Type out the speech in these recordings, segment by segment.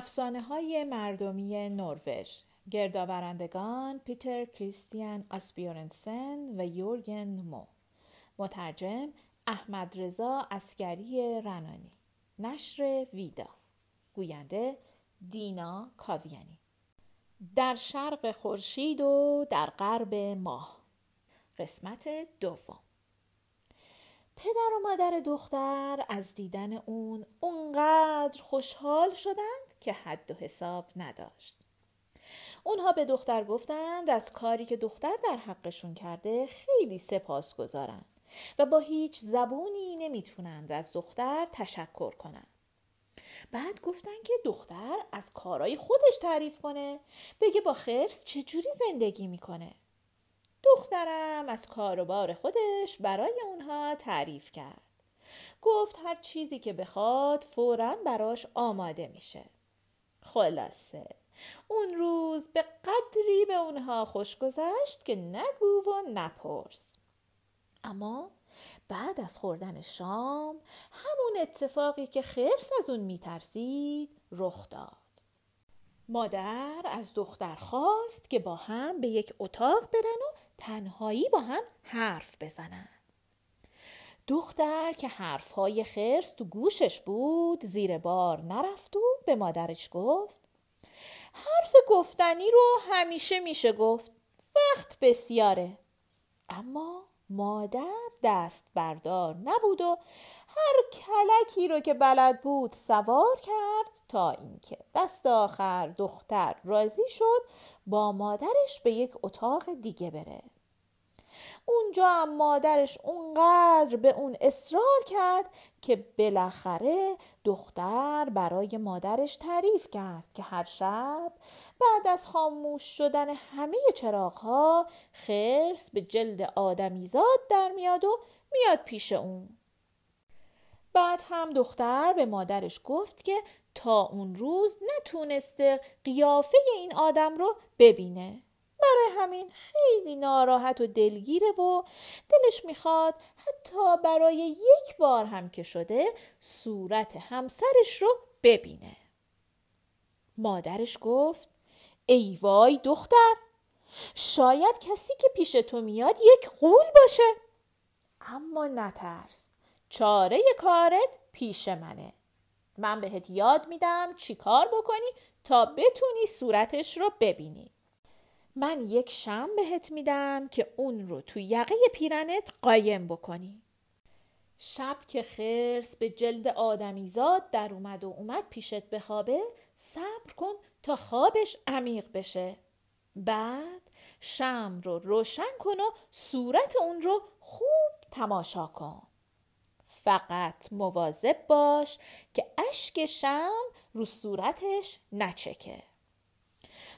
افسانه های مردمی نروژ گردآورندگان پیتر کریستیان آسبیورنسن و یورگن مو. مترجم احمد رضا اسکری رنانی. نشر ویدا. گوینده دینا کاویانی. در شرق خورشید و در غرب ماه. قسمت دوم. پدر و مادر دختر از دیدن اون اونقدر خوشحال شدند که حد و حساب نداشت. اونها به دختر گفتند از کاری که دختر در حقشون کرده خیلی سپاس گذارند و با هیچ زبونی نمی‌تونند از دختر تشکر کنند. بعد گفتن که دختر از کارای خودش تعریف کنه بگه با خرس چجوری زندگی می‌کنه دخترم از کاروبار خودش برای اونها تعریف کرد. گفت هر چیزی که بخواد فورا براش آماده میشه. خلاصه اون روز به قدری به اونها خوش گذشت که نگو و نپرس. اما بعد از خوردن شام همون اتفاقی که خرس از اون میترسید رخ داد. مادر از دختر خواست که با هم به یک اتاق برن و تنهایی با هم حرف بزنن دختر که حرفهای خرس تو گوشش بود زیر بار نرفت و به مادرش گفت حرف گفتنی رو همیشه میشه گفت وقت بسیاره. اما مادر دست بردار نبود و هر کلکی رو که بلد بود سوار کرد تا اینکه دست آخر دختر راضی شد با مادرش به یک اتاق دیگه بره. اونجا هم مادرش اونقدر به اون اصرار کرد که بالاخره دختر برای مادرش تعریف کرد که هر شب بعد از خاموش شدن همه چراغها خرس به جلد آدمیزاد در میاد و میاد پیش اون. بعد هم دختر به مادرش گفت که تا اون روز نتونسته قیافه این آدم رو ببینه. برای همین خیلی ناراحت و دلگیره و دلش می‌خواد حتی برای یک بار هم که شده صورت همسرش رو ببینه. مادرش گفت ای وای دختر شاید کسی که پیش تو میاد یک قول باشه. اما نترس چاره کارت پیش منه. من بهت یاد میدم چی کار بکنی تا بتونی صورتش رو ببینی. من یک شم بهت میدم که اون رو تو یقه پیرنت قایم بکنی. شب که خرس به جلد آدمیزاد در اومد و اومد پیشت بخوابه صبر کن تا خوابش عمیق بشه. بعد شم رو روشن کن و صورت اون رو خوب تماشا کن. فقط مواظب باش که اشک شم رو صورتش نچکه.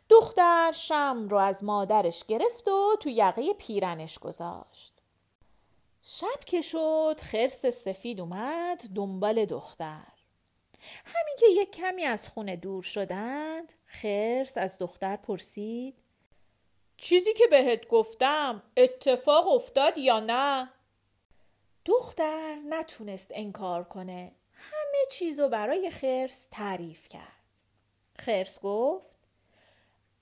دختر شم رو از مادرش گرفت و تو یقه پیرنش گذاشت. شب که شد خرس سفید اومد دنبال دختر. همین که یک کمی از خونه دور شدند خرس از دختر پرسید چیزی که بهت گفتم اتفاق افتاد یا نه؟ دختر نتونست انکار کنه. همه چیزو برای خرس تعریف کرد. خرس گفت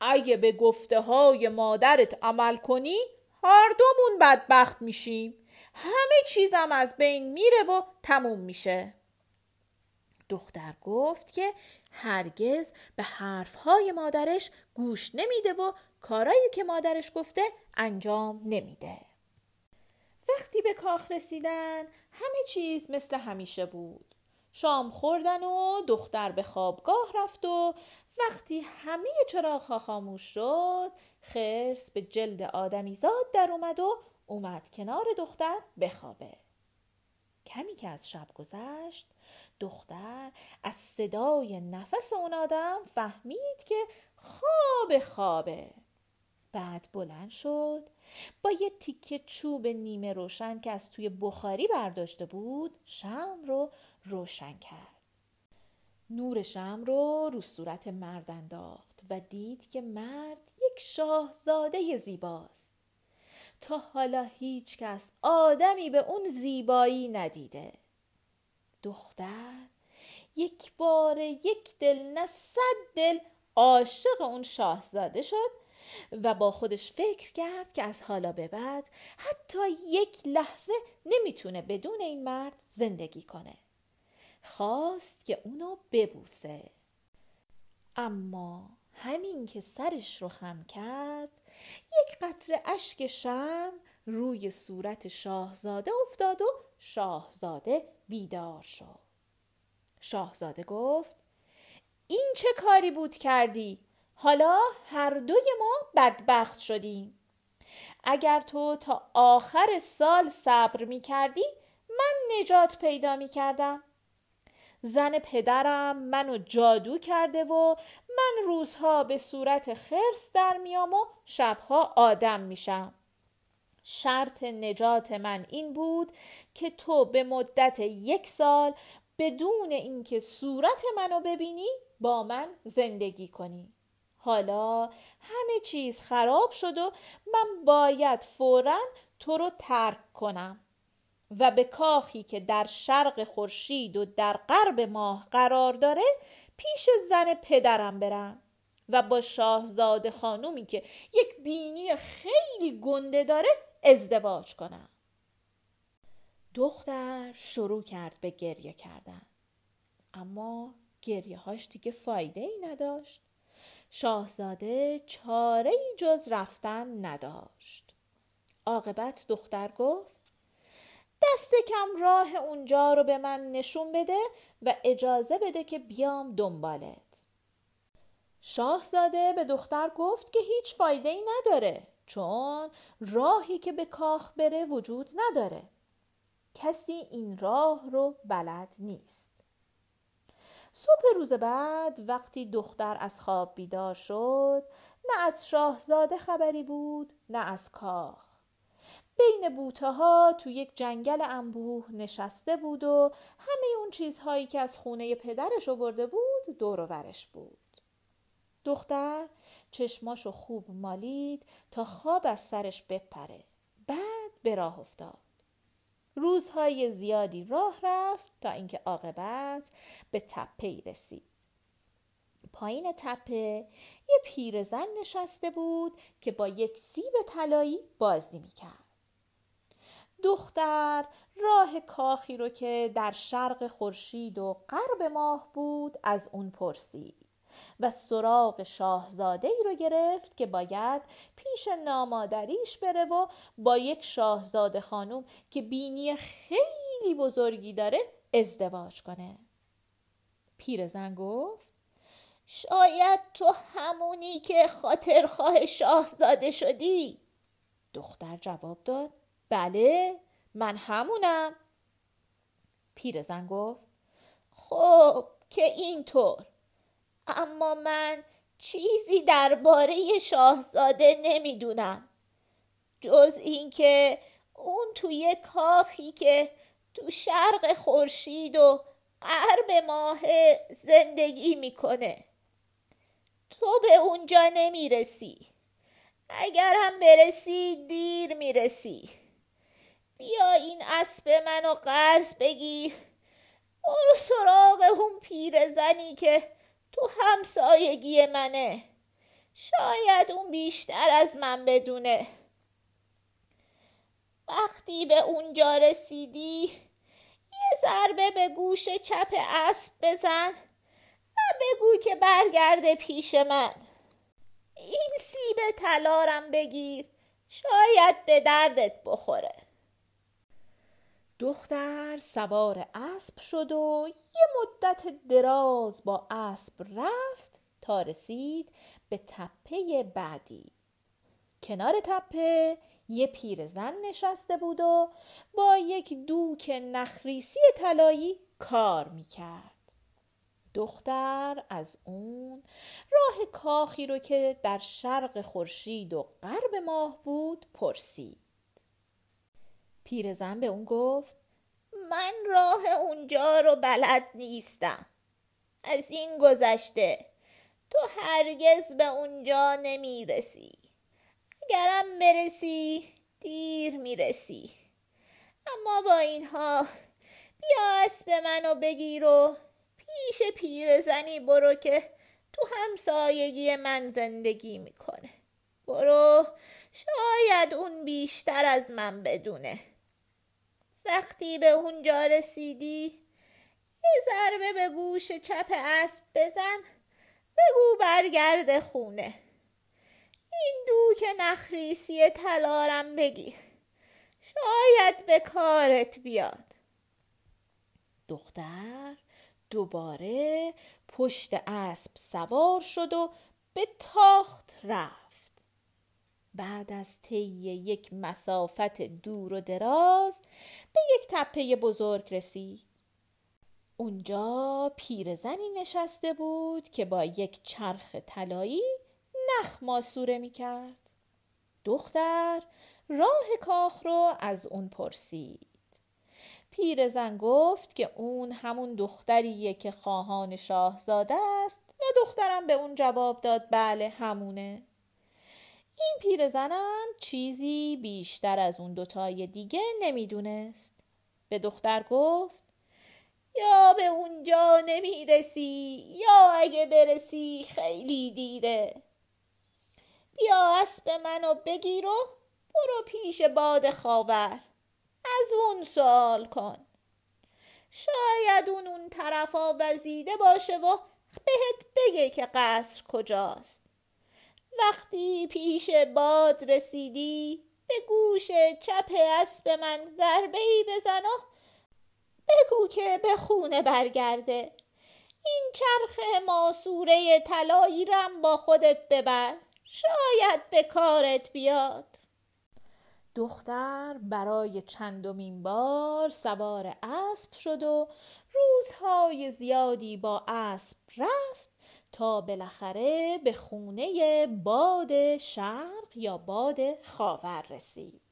اگه به گفته های مادرت عمل کنی هر دومون بدبخت میشیم. همه چیزم از بین میره و تموم میشه. دختر گفت که هرگز به حرفهای مادرش گوش نمیده و کارایی که مادرش گفته انجام نمیده. وقتی به کاخ رسیدن همه چیز مثل همیشه بود. شام خوردن و دختر به خوابگاه رفت و وقتی همه چراغ خاموش شد خرس به جلد آدمیزاد در اومد و اومد کنار دختر بخوابه کمی که از شب گذشت دختر از صدای نفس اون آدم فهمید که خواب خوابه. بعد بلند شد با یه تیکه چوب نیمه روشن که از توی بخاری برداشته بود شم رو روشن کرد. نور شم رو رو صورت مرد انداخت و دید که مرد یک شاهزاده زیباست. تا حالا هیچ کس آدمی به اون زیبایی ندیده. دختر یک بار یک دل نه صد دل عاشق اون شاهزاده شد و با خودش فکر کرد که از حالا به بعد حتی یک لحظه نمی‌تونه بدون این مرد زندگی کنه. خواست که اونو ببوسه. اما همین که سرش رو خم کرد یک قطره اشک شم روی صورت شاهزاده افتاد و شاهزاده بیدار شد. شاهزاده گفت این چه کاری بود کردی؟ حالا هر دوی ما بدبخت شدیم. اگر تو تا آخر سال صبر می کردی من نجات پیدا می کردم زن پدرم منو جادو کرده و من روزها به صورت خرس در میام و شبها آدم میشم. شرط نجات من این بود که تو به مدت یک سال بدون اینکه صورت منو ببینی با من زندگی کنی. حالا همه چیز خراب شد و من باید فورا تو رو ترک کنم. و به کاخی که در شرق خورشید و در غرب ماه قرار داره پیش زن پدرم برم و با شاهزاده خانومی که یک بینی خیلی گنده داره ازدواج کنم. دختر شروع کرد به گریه کردن. اما گریه هاش دیگه فایده ای نداشت. شاهزاده چاره ای جز رفتن نداشت. عاقبت دختر گفت دست کم راه اونجا رو به من نشون بده و اجازه بده که بیام دنبالت. شاهزاده به دختر گفت که هیچ فایده ای نداره چون راهی که به کاخ بره وجود نداره. کسی این راه رو بلد نیست. صبح روز بعد وقتی دختر از خواب بیدار شد نه از شاهزاده خبری بود نه از کاخ. بین بوته ها تو یک جنگل انبوه نشسته بود و همه اون چیزهایی که از خونه پدرش برده بود دور ورش بود. دختر چشماشو خوب مالید تا خواب از سرش بپره. بعد به راه افتاد. روزهای زیادی راه رفت تا اینکه عاقبت به تپه رسید. پایین تپه یه پیرزن نشسته بود که با یک سیب طلایی بازی می‌کرد. دختر راه کاخی رو که در شرق خورشید و غرب ماه بود از اون پرسید و سراغ شاهزاده ای رو گرفت که باید پیش نامادریش بره و با یک شاهزاده خانوم که بینی خیلی بزرگی داره ازدواج کنه. پیرزن گفت شاید تو همونی که خاطرخواه شاهزاده شدی. دختر جواب داد بله من همونم. پیرزن گفت خب که اینطور. اما من چیزی درباره شاهزاده نمی‌دونم. جز اینکه اون توی کاخی که تو شرق خورشید و غرب ماه زندگی می‌کنه. تو به اونجا نمی‌رسی. اگرم برسی دیر می‌رسی. بیا این اسب منو قرض بگیر. برو سراغ اون پیرزنی که تو همسایگی منه. شاید اون بیشتر از من بدونه. وقتی به اونجا رسیدی یه ضربه به گوش چپ اسب بزن و بگو که برگرده پیش من. این سیب تلارم بگیر. شاید به دردت بخوره. دختر سوار اسب شد و یه مدت دراز با اسب رفت تا رسید به تپه بعدی. کنار تپه یه پیرزن نشسته بود و با یک دوک نخریسی طلایی کار می‌کرد. دختر از اون راه کاخی رو که در شرق خورشید و غرب ماه بود پرسید. پیرزن به اون گفت من راه اونجا رو بلد نیستم. از این گذشته تو هرگز به اونجا نمی‌رسی. اگرم برسی دیر می‌رسی. اما با اینها بیا اسب منو بگیر و پیش پیرزنی برو که تو همسایگی من زندگی می‌کنه. برو شاید اون بیشتر از من بدونه. وقتی به اونجا رسیدی یه ضربه به گوش چپ اسب بزن بگو برگرد خونه. این دوک نخریسی تلارم بگیر شاید به کارت بیاد. دختر دوباره پشت اسب سوار شد و به تاخت رفت. بعد از طی یک مسافت دور و دراز به یک تپه بزرگ رسید. اونجا پیرزنی نشسته بود که با یک چرخ طلایی نخ ماسوره می‌کرد. دختر راه کاخ رو از اون پرسید. پیرزن گفت که اون همون دختریه که خواهان شاهزاده است و دخترم به اون جواب داد. بله همونه. این پیرزنم چیزی بیشتر از اون دوتای دیگه نمی‌دونست. به دختر گفت یا به اونجا نمی‌رسی یا اگه برسی خیلی دیره. بیا اسب منو بگیر و برو پیش باد خاور. از اون سوال کن. شاید اون اون طرف وزیده باشه و بهت بگه که قصر کجاست. وقتی پیش باد رسیدی به گوش چپ اسب من ضربه ای بزن و بگو که به خونه برگرده. این چرخ ماسوره طلایی رم با خودت ببر شاید به کارت بیاد. دختر برای چندمین بار سوار اسب شد و روزهای زیادی با اسب رفت تا بالاخره به خونه باد شرق یا باد خاور رسید.